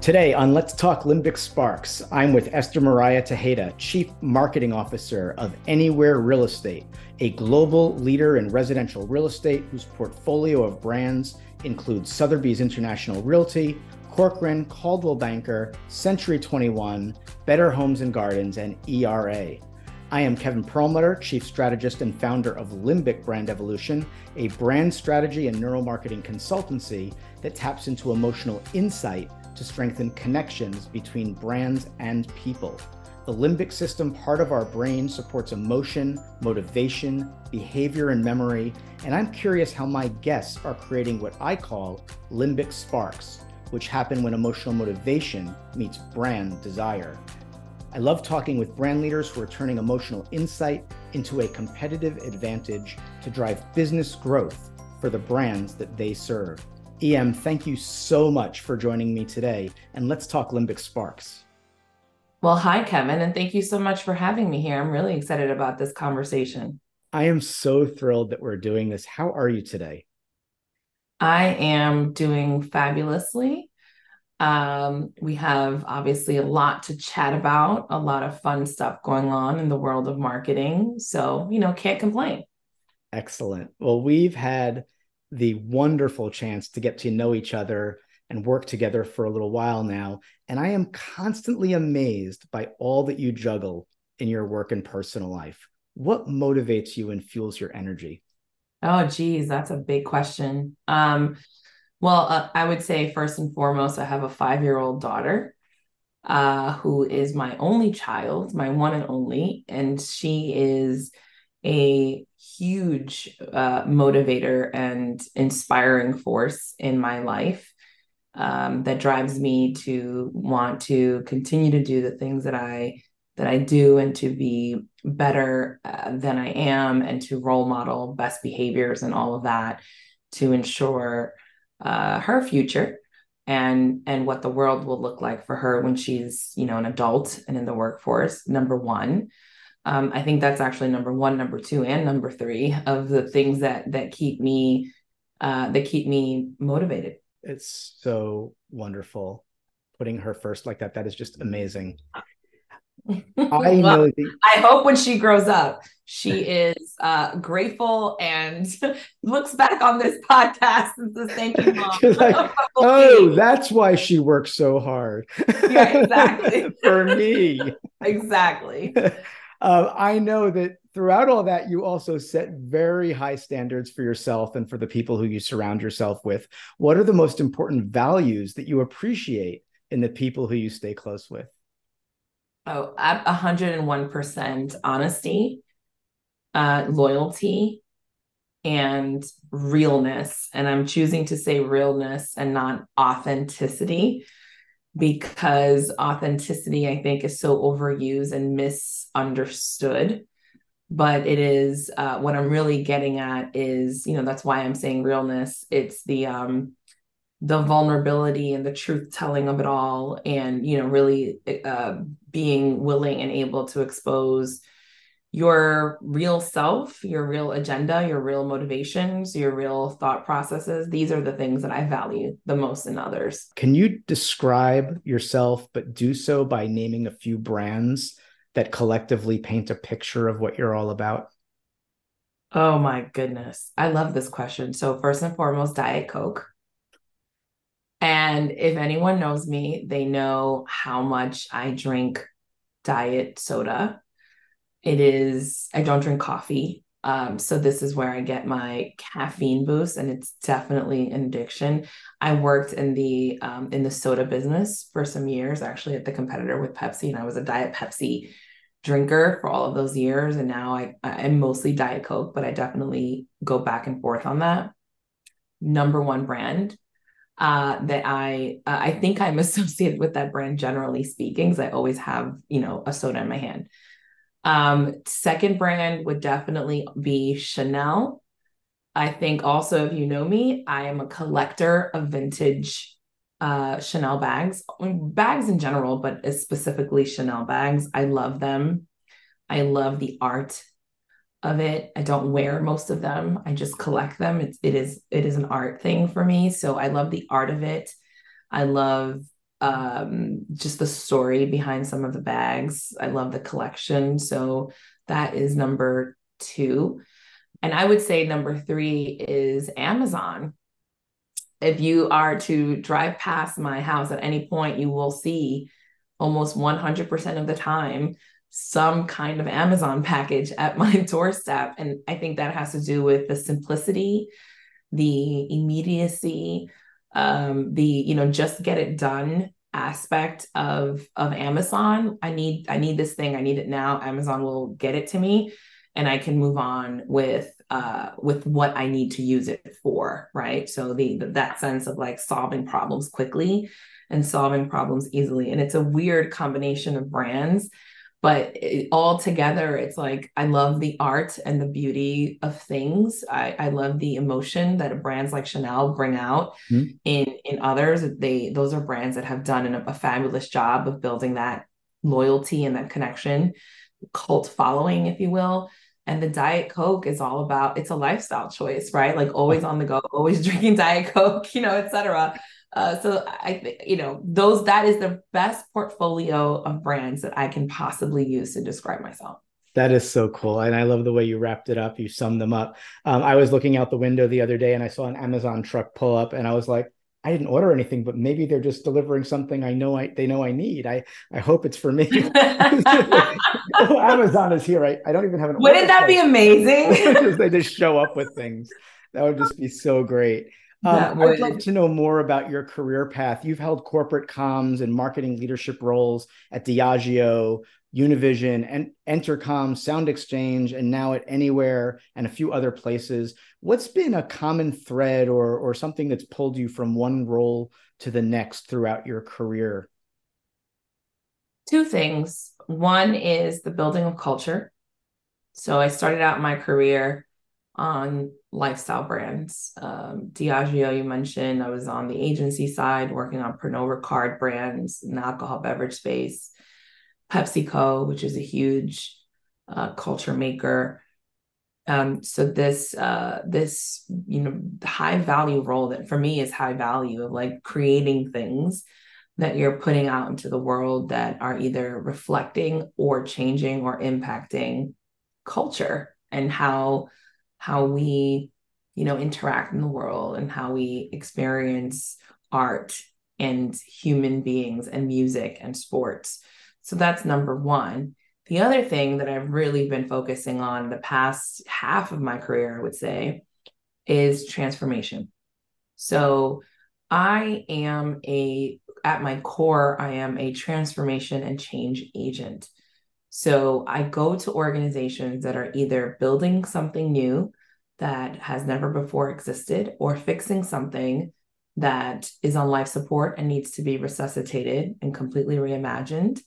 Today on Let's Talk Limbic Sparks, I'm with Esther-Mireya Tejeda, Chief Marketing Officer of Anywhere Real Estate, a global leader in residential real estate whose portfolio of brands includes Sotheby's International Realty, Corcoran, Coldwell Banker, Century 21, Better Homes and Gardens, and ERA. I am Kevin Perlmutter, Chief Strategist and founder of Limbic Brand Evolution, a brand strategy and neuromarketing consultancy that taps into emotional insight to strengthen connections between brands and people. The limbic system, part of our brain, supports emotion, motivation, behavior, and memory. And I'm curious how my guests are creating what I call limbic sparks, which happen when emotional motivation meets brand desire. I love talking with brand leaders who are turning emotional insight into a competitive advantage to drive business growth for the brands that they serve. EM, thank you so much for joining me today. And let's talk Limbic Sparks. Well, hi, Kevin, and thank you so much for having me here. I'm really excited about this conversation. I am so thrilled that we're doing this. How are you today? I am doing fabulously. Um, we have obviously a lot to chat about, a lot of fun stuff going on in the world of marketing. So, you know, can't complain. Excellent. Well, we've had the wonderful chance to get to know each other and work together for a little while now. And I am constantly amazed by all that you juggle in your work and personal life. What motivates you and fuels your energy? Oh, geez, that's a big question. Um, well, uh, I would say first and foremost, I have a five year old daughter uh, who is my only child, my one and only. And she is a huge uh, motivator and inspiring force in my life um, that drives me to want to continue to do the things that I that I do and to be better uh, than I am and to role model best behaviors and all of that to ensure uh, her future and and what the world will look like for her when she's you know an adult and in the workforce number one um, I think that's actually number one, number two, and number three of the things that that keep me uh, that keep me motivated. It's so wonderful putting her first like that. That is just amazing. I well, know. The- I hope when she grows up, she is uh, grateful and looks back on this podcast and says, "Thank you, mom." like, oh, that's why she works so hard. yeah, exactly. For me, exactly. Uh, I know that throughout all that, you also set very high standards for yourself and for the people who you surround yourself with. What are the most important values that you appreciate in the people who you stay close with? Oh, 101% honesty, uh, loyalty, and realness. And I'm choosing to say realness and not authenticity because authenticity, I think, is so overused and misunderstood. But it is uh, what I'm really getting at is, you know, that's why I'm saying realness. It's the um, the vulnerability and the truth telling of it all, and you know, really uh, being willing and able to expose your real self, your real agenda, your real motivations, your real thought processes. These are the things that I value the most in others. Can you describe yourself, but do so by naming a few brands that collectively paint a picture of what you're all about? Oh my goodness. I love this question. So, first and foremost, Diet Coke. And if anyone knows me, they know how much I drink diet soda it is, I don't drink coffee. Um, so this is where I get my caffeine boost, and it's definitely an addiction. I worked in the um, in the soda business for some years, actually at the competitor with Pepsi, and I was a diet Pepsi drinker for all of those years. And now I I'm mostly diet Coke, but I definitely go back and forth on that. Number one brand uh, that I uh, I think I'm associated with that brand generally speaking, because I always have you know a soda in my hand. Um, second brand would definitely be Chanel. I think also, if you know me, I am a collector of vintage uh, Chanel bags, bags in general, but specifically Chanel bags. I love them. I love the art of it. I don't wear most of them. I just collect them. It's it is it is an art thing for me. So I love the art of it. I love um, just the story behind some of the bags. I love the collection. So that is number two. And I would say number three is Amazon. If you are to drive past my house at any point, you will see almost 100% of the time some kind of Amazon package at my doorstep. And I think that has to do with the simplicity, the immediacy, um, the, you know, just get it done aspect of of Amazon. I need I need this thing. I need it now. Amazon will get it to me and I can move on with uh with what I need to use it for, right? So the that sense of like solving problems quickly and solving problems easily. And it's a weird combination of brands but it, all together it's like i love the art and the beauty of things. I, I love the emotion that brands like chanel bring out mm-hmm. in in others. They those are brands that have done a, a fabulous job of building that loyalty and that connection cult following if you will. And the diet coke is all about it's a lifestyle choice right? Like always on the go always drinking diet coke you know etc uh, so I think you know those that is the best portfolio of brands that I can possibly use to describe myself. That is so cool, and I love the way you wrapped it up. You summed them up. Um, I was looking out the window the other day, and I saw an Amazon truck pull up, and I was like, I didn't order anything, but maybe they're just delivering something I know I they know I need. I I hope it's for me. oh, Amazon is here. I, I don't even have an. Wouldn't that be amazing? they just show up with things. That would just be so great. Um, I'd love to know more about your career path. You've held corporate comms and marketing leadership roles at Diageo, Univision, and Entercom, Sound Exchange, and now at Anywhere and a few other places. What's been a common thread or or something that's pulled you from one role to the next throughout your career? Two things. One is the building of culture. So I started out my career on lifestyle brands. Um, Diageo, you mentioned, I was on the agency side working on Pernod Ricard brands in the alcohol beverage space. PepsiCo, which is a huge uh, culture maker. Um, so this uh, this you know high value role that for me is high value of like creating things that you're putting out into the world that are either reflecting or changing or impacting culture and how how we you know interact in the world and how we experience art and human beings and music and sports. So that's number one. The other thing that i've really been focusing on the past half of my career i would say is transformation. So i am a at my core i am a transformation and change agent so I go to organizations that are either building something new that has never before existed or fixing something that is on life support and needs to be resuscitated and completely reimagined,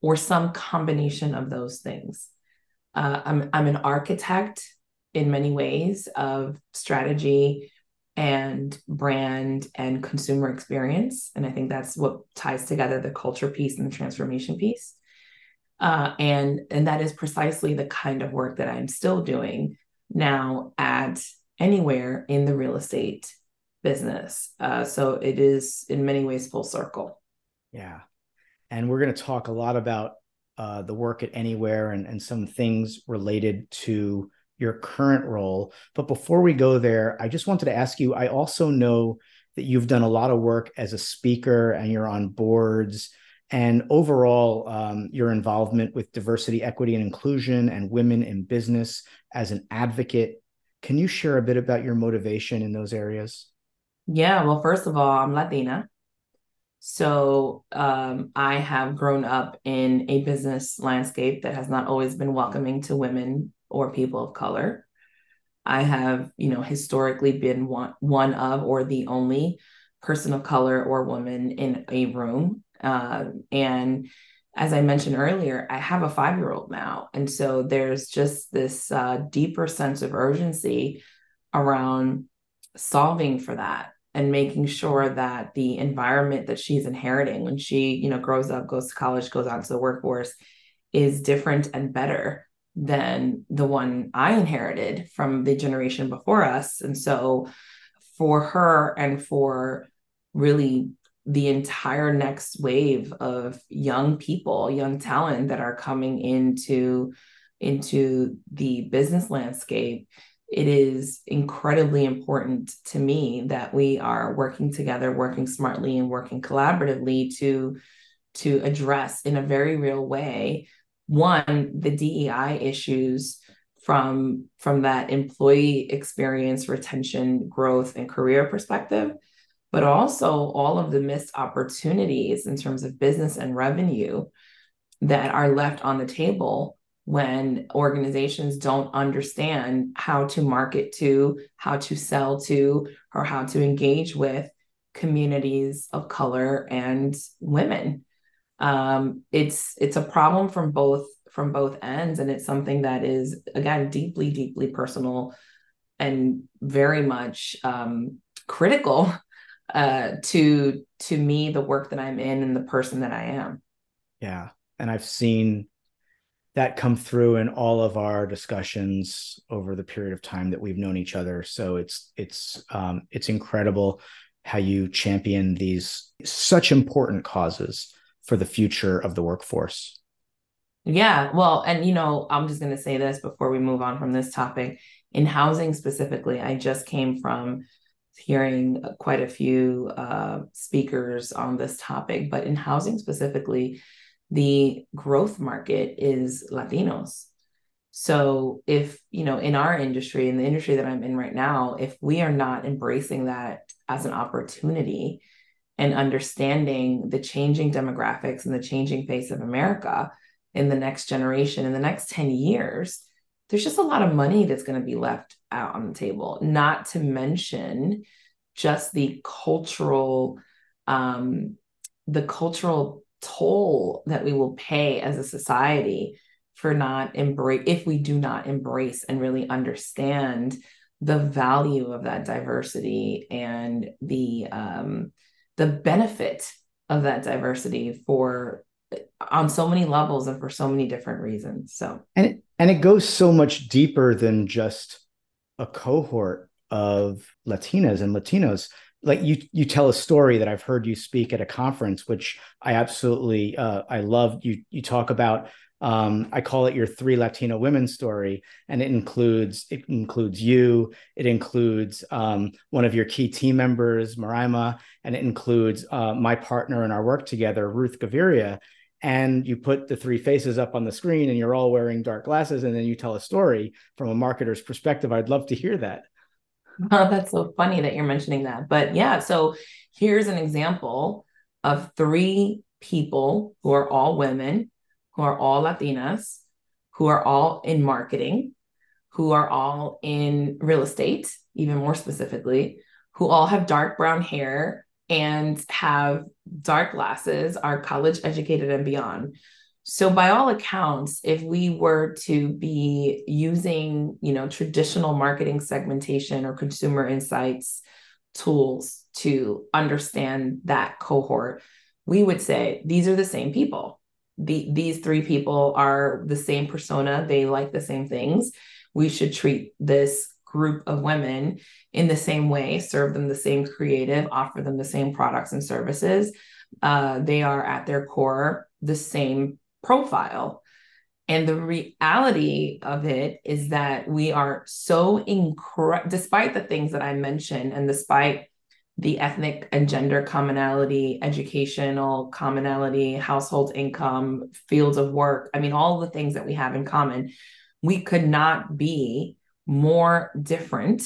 or some combination of those things. Uh, I'm, I'm an architect in many ways of strategy and brand and consumer experience. And I think that's what ties together the culture piece and the transformation piece. Uh, and and that is precisely the kind of work that I'm still doing now at anywhere in the real estate business. Uh, so it is in many ways full circle. Yeah, and we're going to talk a lot about uh, the work at anywhere and, and some things related to your current role. But before we go there, I just wanted to ask you. I also know that you've done a lot of work as a speaker and you're on boards and overall um, your involvement with diversity, equity, and inclusion and women in business as an advocate. Can you share a bit about your motivation in those areas? Yeah, well, first of all, I'm Latina. So um, I have grown up in a business landscape that has not always been welcoming to women or people of color. I have, you know, historically been one, one of or the only person of color or woman in a room uh, and as I mentioned earlier, I have a five year old now. And so there's just this uh, deeper sense of urgency around solving for that and making sure that the environment that she's inheriting when she you know grows up goes to college goes out to the workforce is different and better than the one i inherited from the generation before us and so for her and for really the entire next wave of young people, young talent that are coming into into the business landscape, it is incredibly important to me that we are working together, working smartly and working collaboratively to to address in a very real way one the DEI issues from from that employee experience retention growth and career perspective but also all of the missed opportunities in terms of business and revenue that are left on the table when organizations don't understand how to market to, how to sell to, or how to engage with communities of color and women. Um, it's it's a problem from both from both ends, and it's something that is again deeply, deeply personal and very much um, critical uh, to to me the work that I'm in and the person that I am. Yeah, and I've seen that come through in all of our discussions over the period of time that we've known each other. So it's it's um, it's incredible how you champion these such important causes for the future of the workforce. Yeah, well, and you know, I'm just going to say this before we move on from this topic. In housing specifically, I just came from hearing quite a few uh, speakers on this topic, but in housing specifically, the growth market is Latinos. So if, you know, in our industry, in the industry that I'm in right now, if we are not embracing that as an opportunity and understanding the changing demographics and the changing face of America in the next generation, in the next 10 years, there's just a lot of money that's going to be left out on the table, not to mention just the cultural um, the cultural toll that we will pay as a society for not embrace if we do not embrace and really understand the value of that diversity and the um, the benefit of that diversity for on so many levels and for so many different reasons so. And it, and it goes so much deeper than just a cohort of latinas and latinos. Like you you tell a story that i've heard you speak at a conference which i absolutely uh, i love. You you talk about um, I call it your three Latino women story, and it includes it includes you, it includes um, one of your key team members, Maraima, and it includes uh, my partner in our work together, Ruth Gaviria and you put the three faces up on the screen and you're all wearing dark glasses and then you tell a story from a marketer's perspective i'd love to hear that. That's so funny that you're mentioning that. But yeah so here's an example of three people who are all women who are all latinas who are all in marketing who are all in real estate even more specifically who all have dark brown hair and have dark glasses, are college educated and beyond. So by all accounts, if we were to be using, you know, traditional marketing segmentation or consumer insights tools to understand that cohort, we would say these are the same people. The, these three people are the same persona, they like the same things. We should treat this group of women in the same way, serve them the same creative, offer them the same products and services. Uh, they are at their core the same profile. And the reality of it is that we are so incredible, despite the things that I mentioned, and despite the ethnic and gender commonality, educational commonality, household income, fields of work. I mean, all the things that we have in common. We could not be more different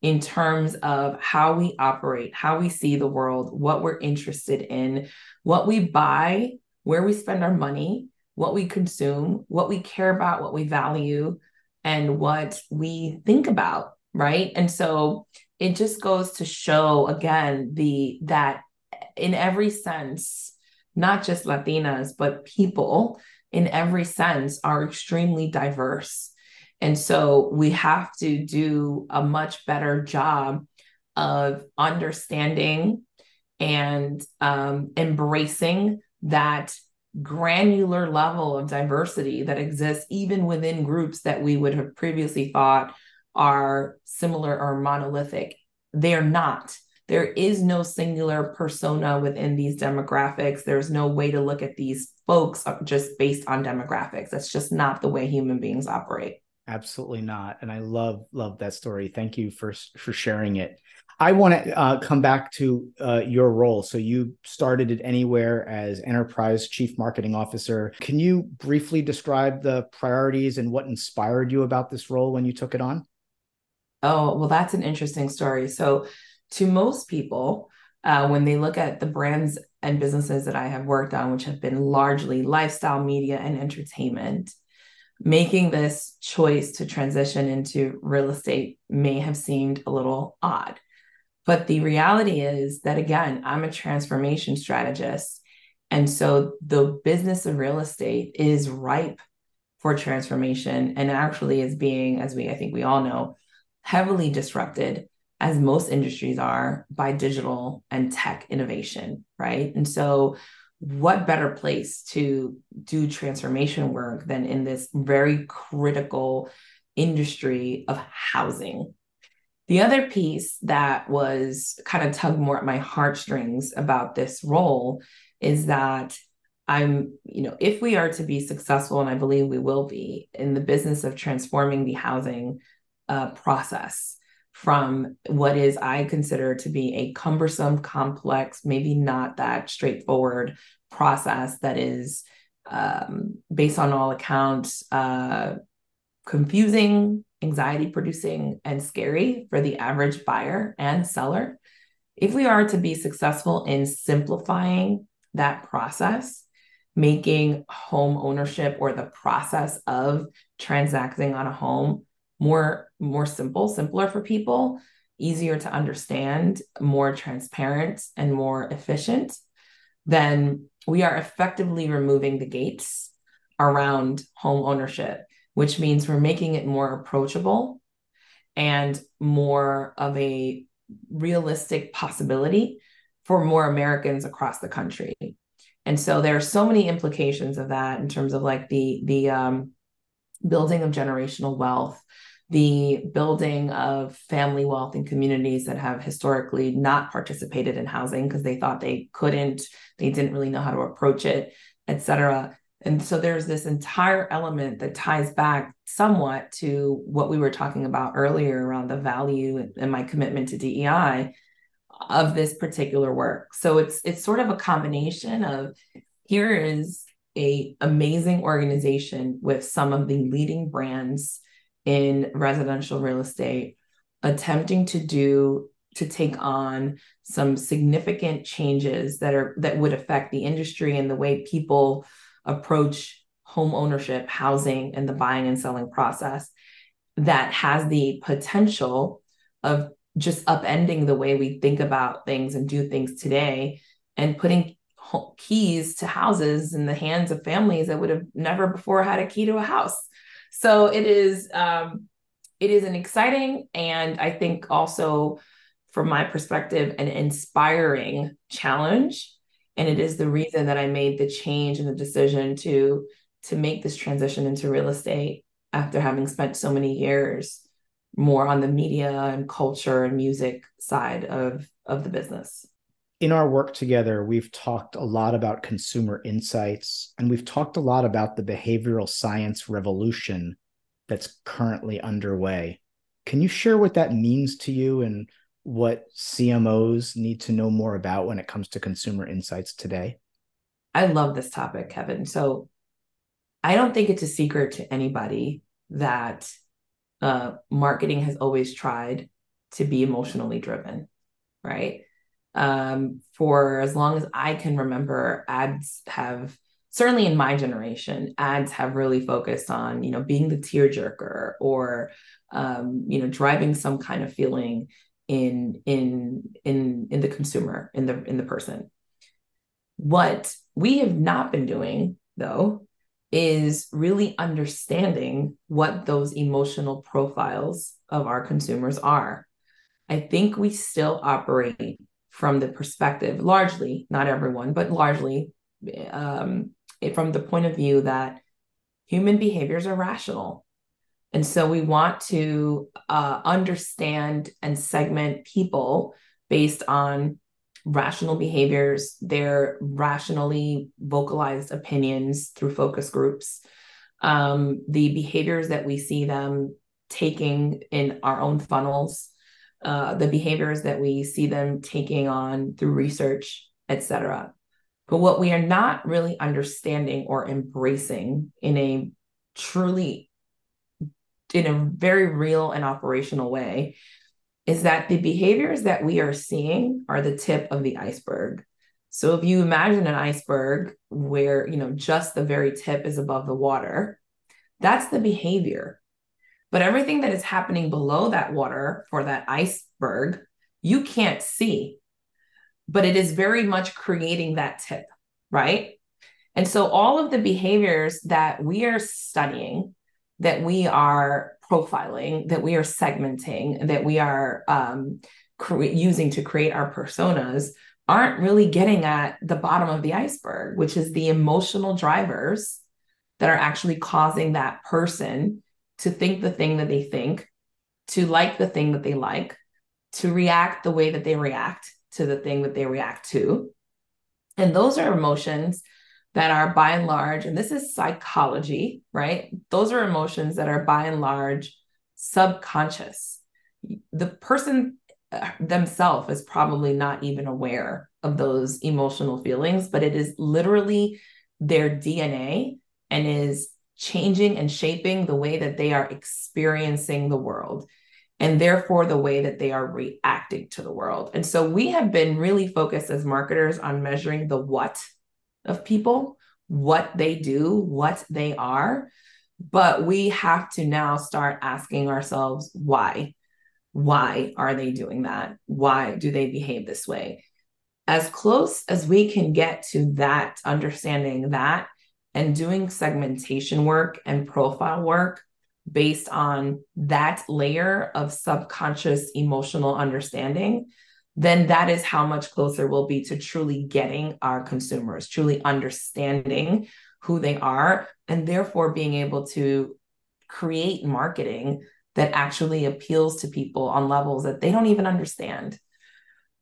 in terms of how we operate, how we see the world, what we're interested in, what we buy, where we spend our money, what we consume, what we care about, what we value, and what we think about, right? And so it just goes to show again the that in every sense, not just Latinas, but people in every sense are extremely diverse and so we have to do a much better job of understanding and um, embracing that granular level of diversity that exists even within groups that we would have previously thought are similar or monolithic. They're not. there is no singular persona within these demographics. There's no way to look at these folks just based on demographics. That's just not the way human beings operate. Absolutely not. And I love love that story. Thank you for for sharing it. I want to uh, come back to uh, your role. So you started at Anywhere as enterprise chief marketing officer. Can you briefly describe the priorities and what inspired you about this role when you took it on? Oh, well, that's an interesting story. So, to most people, uh, when they look at the brands and businesses that I have worked on, which have been largely lifestyle, media, and entertainment, making this choice to transition into real estate may have seemed a little odd. But the reality is that, again, I'm a transformation strategist. And so the business of real estate is ripe for transformation and actually is being, as we, I think we all know, heavily disrupted as most industries are by digital and tech innovation, right? And so, what better place to do transformation work than in this very critical industry of housing? The other piece that was kind of tugged more at my heartstrings about this role is that I'm, you know, if we are to be successful, and I believe we will be in the business of transforming the housing uh, process from what is I consider to be a cumbersome, complex, maybe not that straightforward process that is, um, based on all accounts, uh, confusing, anxiety producing, and scary for the average buyer and seller. If we are to be successful in simplifying that process, making home ownership or the process of transacting on a home more more simple simpler for people easier to understand more transparent and more efficient then we are effectively removing the gates around home ownership which means we're making it more approachable and more of a realistic possibility for more Americans across the country. And so there are so many implications of that in terms of like the the um, building of generational wealth, the building of family wealth in communities that have historically not participated in housing because they thought they couldn't, they didn't really know how to approach it, et cetera. And so there's this entire element that ties back somewhat to what we were talking about earlier around the value and my commitment to DEI of this particular work. So it's it's sort of a combination of here is a amazing organization with some of the leading brands in residential real estate attempting to do to take on some significant changes that are that would affect the industry and the way people approach home ownership housing and the buying and selling process that has the potential of just upending the way we think about things and do things today and putting keys to houses in the hands of families that would have never before had a key to a house so it is um, it is an exciting and I think also from my perspective an inspiring challenge. And it is the reason that I made the change and the decision to to make this transition into real estate after having spent so many years more on the media and culture and music side of of the business in our work together, we've talked a lot about consumer insights and we've talked a lot about the behavioral science revolution that's currently underway. Can you share what that means to you and what CMOs need to know more about when it comes to consumer insights today? I love this topic, Kevin. So I don't think it's a secret to anybody that uh, marketing has always tried to be emotionally driven, right? Um, for as long as I can remember, ads have certainly in my generation, ads have really focused on you know being the tearjerker or um, you know driving some kind of feeling in in in in the consumer in the in the person. What we have not been doing though is really understanding what those emotional profiles of our consumers are. I think we still operate from the perspective, largely, not everyone, but largely, um, it, from the point of view that human behaviors are rational. And so we want to uh, understand and segment people based on rational behaviors, their rationally vocalized opinions through focus groups, um, the behaviors that we see them taking in our own funnels, uh, the behaviors that we see them taking on through research, etc. But what we are not really understanding or embracing in a truly, in a very real and operational way, is that the behaviors that we are seeing are the tip of the iceberg. So if you imagine an iceberg where, you know, just the very tip is above the water, that's the behavior. But everything that is happening below that water for that iceberg, you can't see. But it is very much creating that tip, right? And so all of the behaviors that we are studying, that we are profiling, that we are segmenting, that we are um, cre- using to create our personas aren't really getting at the bottom of the iceberg, which is the emotional drivers that are actually causing that person to think the thing that they think, to like the thing that they like, to react the way that they react to the thing that they react to. And those are emotions that are by and large, and this is psychology, right? Those are emotions that are by and large subconscious. The person uh, themselves is probably not even aware of those emotional feelings, but it is literally their DNA and is changing and shaping the way that they are experiencing the world and therefore the way that they are reacting to the world. And so we have been really focused as marketers on measuring the what of people, what they do, what they are. But we have to now start asking ourselves why. Why are they doing that? Why do they behave this way? As close as we can get to that, understanding that, and doing segmentation work and profile work based on that layer of subconscious emotional understanding, then that is how much closer we'll be to truly getting our consumers, truly understanding who they are, and therefore being able to create marketing that actually appeals to people on levels that they don't even understand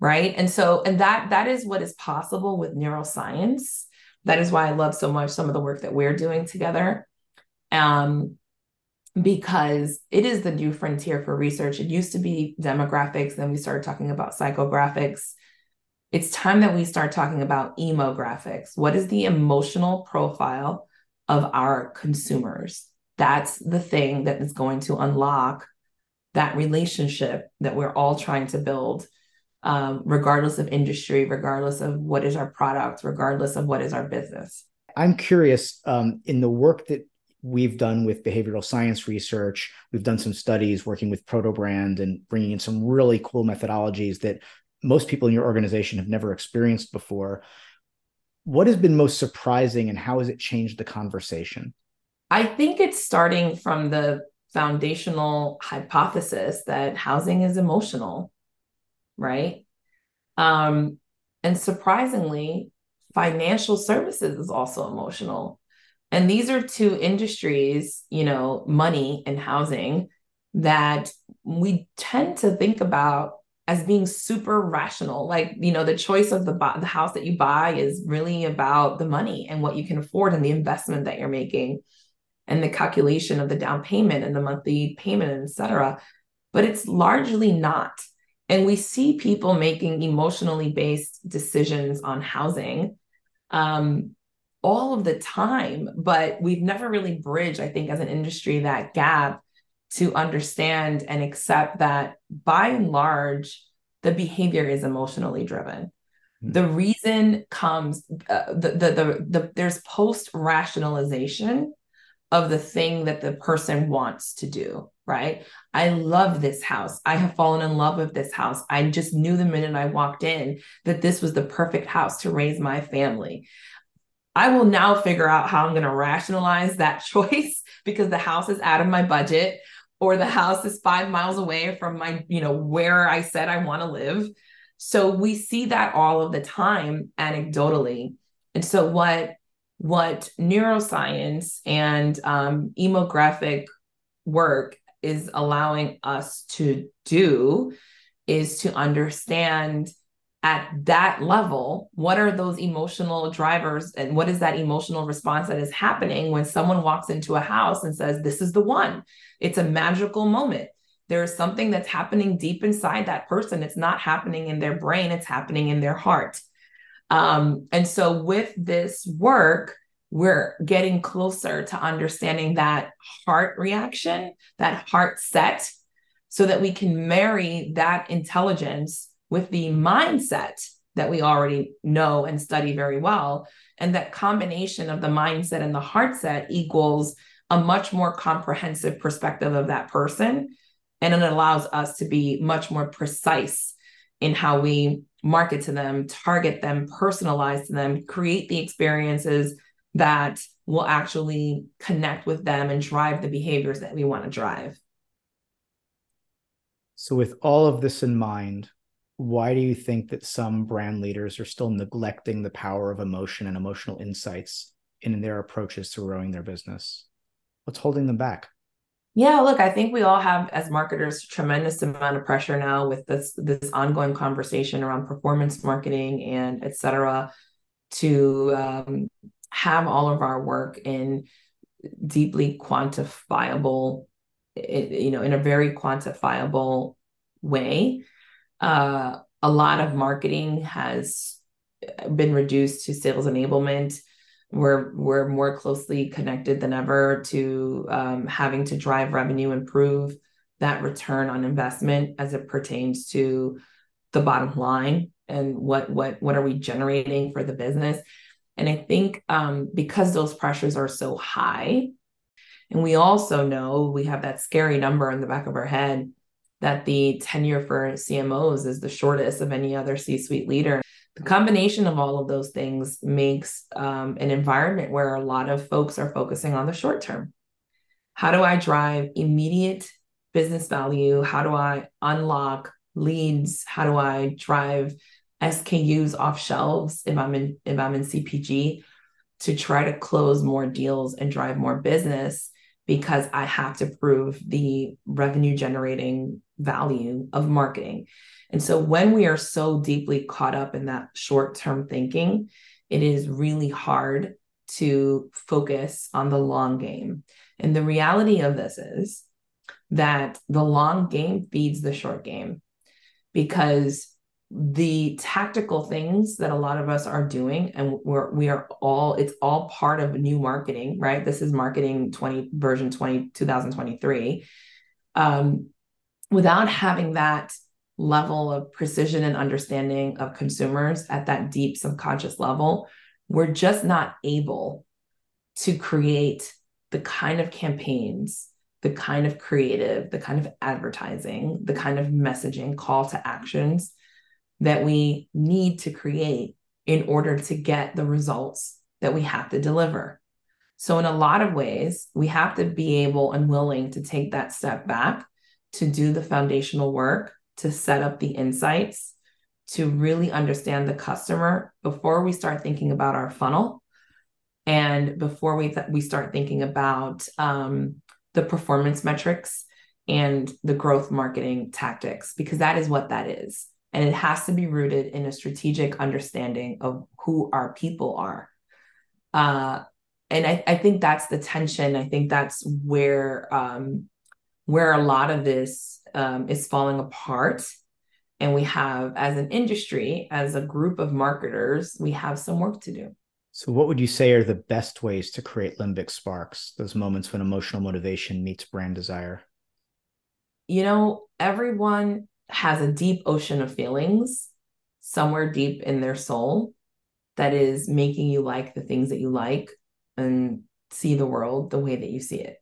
right? And so and that that is what is possible with neuroscience that is why i love so much some of the work that we're doing together um because it is the new frontier for research. It used to be demographics, then we started talking about psychographics. It's time that we start talking about emographics. What is the emotional profile of our consumers? That's the thing that is going to unlock that relationship that we're all trying to build, um, regardless of industry, regardless of what is our product, regardless of what is our business. I'm curious um, in the work that we've done with behavioral science research. We've done some studies working with Protobrand and bringing in some really cool methodologies that most people in your organization have never experienced before. What has been most surprising and how has it changed the conversation? I think it's starting from the foundational hypothesis that housing is emotional, right? Um, and surprisingly, financial services is also emotional. And these are two industries, you know, money and housing that we tend to think about as being super rational. Like, you know, the choice of the the house that you buy is really about the money and what you can afford and the investment that you're making and the calculation of the down payment and the monthly payment, et cetera. But it's largely not. And we see people making emotionally based decisions on housing um, all of the time, but we've never really bridged, I think, as an industry, that gap to understand and accept that by and large, the behavior is emotionally driven. Mm-hmm. The reason comes uh, the, the the the there's post rationalization of the thing that the person wants to do, right? I love this house. I have fallen in love with this house. I just knew the minute I walked in that this was the perfect house to raise my family. I will now figure out how I'm going to rationalize that choice because the house is out of my budget or the house is 5 miles away from my, you know, where I said I want to live. So we see that all of the time anecdotally. And so what what neuroscience and um, emographic work is allowing us to do is to understand at that level what are those emotional drivers and what is that emotional response that is happening when someone walks into a house and says this is the one. It's a magical moment. There is something that's happening deep inside that person. It's not happening in their brain. It's happening in their heart um, and so with this work we're getting closer to understanding that heart reaction that heart set so that we can marry that intelligence with the mindset that we already know and study very well. And that combination of the mindset and the heart set equals a much more comprehensive perspective of that person. And it allows us to be much more precise in how we market to them, target them, personalize to them, create the experiences that will actually connect with them and drive the behaviors that we want to drive. So, with all of this in mind, why do you think that some brand leaders are still neglecting the power of emotion and emotional insights in their approaches to growing their business? What's holding them back? Yeah, look, I think we all have as marketers tremendous amount of pressure now with this this ongoing conversation around performance marketing and et cetera to um, have all of our work in deeply quantifiable, you know, in a very quantifiable way uh, a lot of marketing has been reduced to sales enablement. We're we're more closely connected than ever to um, having to drive revenue, improve that return on investment as it pertains to the bottom line and what what what are we generating for the business. And I think um, because those pressures are so high, and we also know we have that scary number in the back of our head that the tenure for CMOs is the shortest of any other C suite leader. The combination of all of those things makes um, an environment where a lot of folks are focusing on the short term. How do I drive immediate business value? How do I unlock leads? How do I drive SKUs off shelves if I'm in if I'm in CPG to try to close more deals and drive more business because I have to prove the revenue generating value of marketing. And so when we are so deeply caught up in that short term thinking, it is really hard to focus on the long game. And the reality of this is that the long game feeds the short game because the tactical things that a lot of us are doing and we're we are all it's all part of new marketing right this is marketing 20 version 20 2023 um without having that level of precision and understanding of consumers at that deep subconscious level, we're just not able to create the kind of campaigns, the kind of creative, the kind of advertising, the kind of messaging, call to actions that we need to create in order to get the results that we have to deliver. So, in a lot of ways, we have to be able and willing to take that step back to do the foundational work, to set up the insights, to really understand the customer before we start thinking about our funnel and before we th- we start thinking about um, the performance metrics and the growth marketing tactics because that is what that is. And it has to be rooted in a strategic understanding of who our people are. Uh, and I, I, think that's the tension. I think that's where um, where a lot of this um, is falling apart. And we have, as an industry, as a group of marketers, we have some work to do. So, what would you say are the best ways to create limbic sparks, those moments when emotional motivation meets brand desire? You know, everyone has a deep ocean of feelings somewhere deep in their soul that is making you like the things that you like and see the world the way that you see it.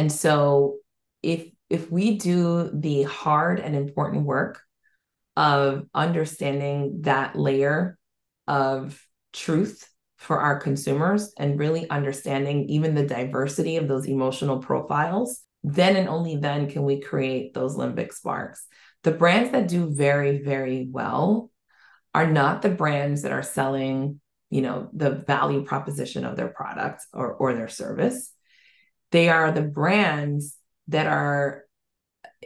And so if if we do the hard and important work of understanding that layer of truth for our consumers and really understanding even the diversity of those emotional profiles, then and only then can we create those limbic sparks. The brands that do very, very well are not the brands that are selling, you know, the value proposition of their product or, or their service they are the brands that are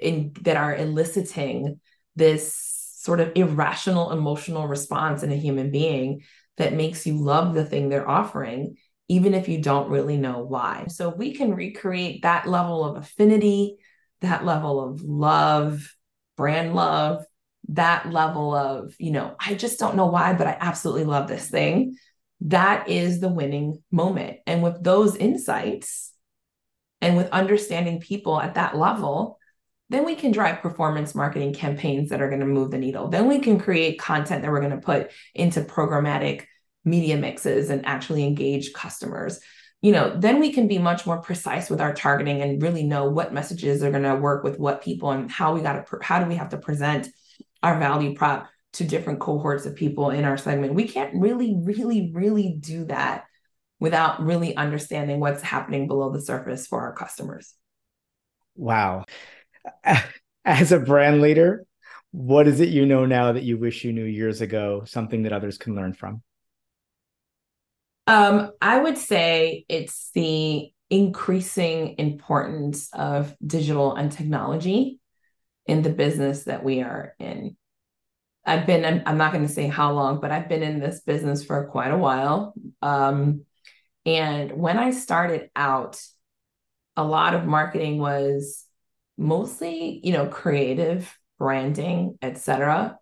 in that are eliciting this sort of irrational emotional response in a human being that makes you love the thing they're offering even if you don't really know why. So we can recreate that level of affinity, that level of love, brand love, that level of, you know, I just don't know why, but I absolutely love this thing. That is the winning moment. And with those insights and with understanding people at that level, then we can drive performance marketing campaigns that are going to move the needle. Then we can create content that we're going to put into programmatic media mixes and actually engage customers you know then we can be much more precise with our targeting and really know what messages are going to work with what people and how we got to how do we have to present our value prop to different cohorts of people in our segment we can't really really really do that without really understanding what's happening below the surface for our customers wow as a brand leader what is it you know now that you wish you knew years ago something that others can learn from um, I would say it's the increasing importance of digital and technology in the business that we are in. I've been, I'm, I'm not going to say how long, but I've been in this business for quite a while. Um, and when I started out, a lot of marketing was mostly, you know, creative branding, etc.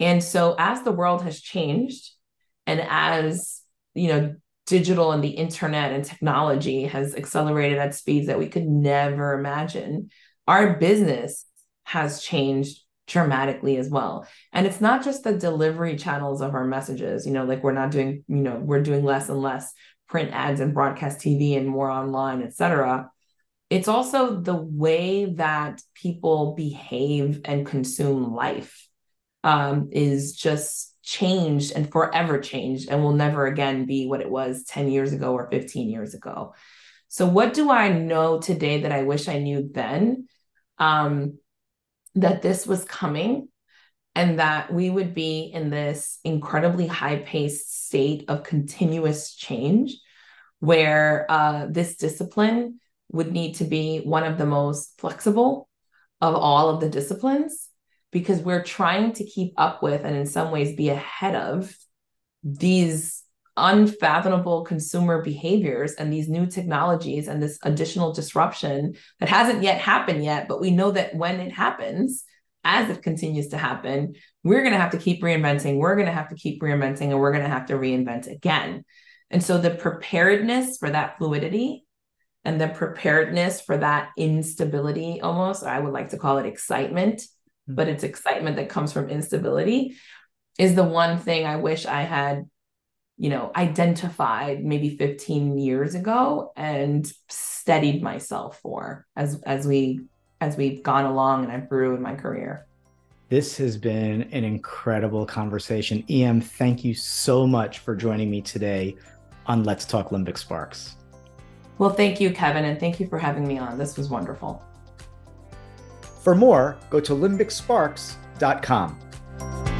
And so as the world has changed and as you know digital and the internet and technology has accelerated at speeds that we could never imagine our business has changed dramatically as well and it's not just the delivery channels of our messages you know like we're not doing you know we're doing less and less print ads and broadcast tv and more online et cetera. it's also the way that people behave and consume life um, is just changed and forever changed and will never again be what it was 10 years ago or 15 years ago. So, what do I know today that I wish I knew then? Um, that this was coming and that we would be in this incredibly high paced state of continuous change where uh, this discipline would need to be one of the most flexible of all of the disciplines because we're trying to keep up with and in some ways be ahead of these unfathomable consumer behaviors and these new technologies and this additional disruption that hasn't yet happened yet but we know that when it happens as it continues to happen we're going to have to keep reinventing we're going to have to keep reinventing and we're going to have to reinvent again and so the preparedness for that fluidity and the preparedness for that instability almost i would like to call it excitement Mm-hmm. but it's excitement that comes from instability is the one thing I wish I had, you know, identified maybe 15 years ago and steadied myself for as as we as we've gone along and I've grew in my career. This has been an incredible conversation. EM, thank you so much for joining me today on Let's Talk Limbic Sparks. Well, thank you, Kevin, and thank you for having me on. This was wonderful. For more, go to limbicsparks.com.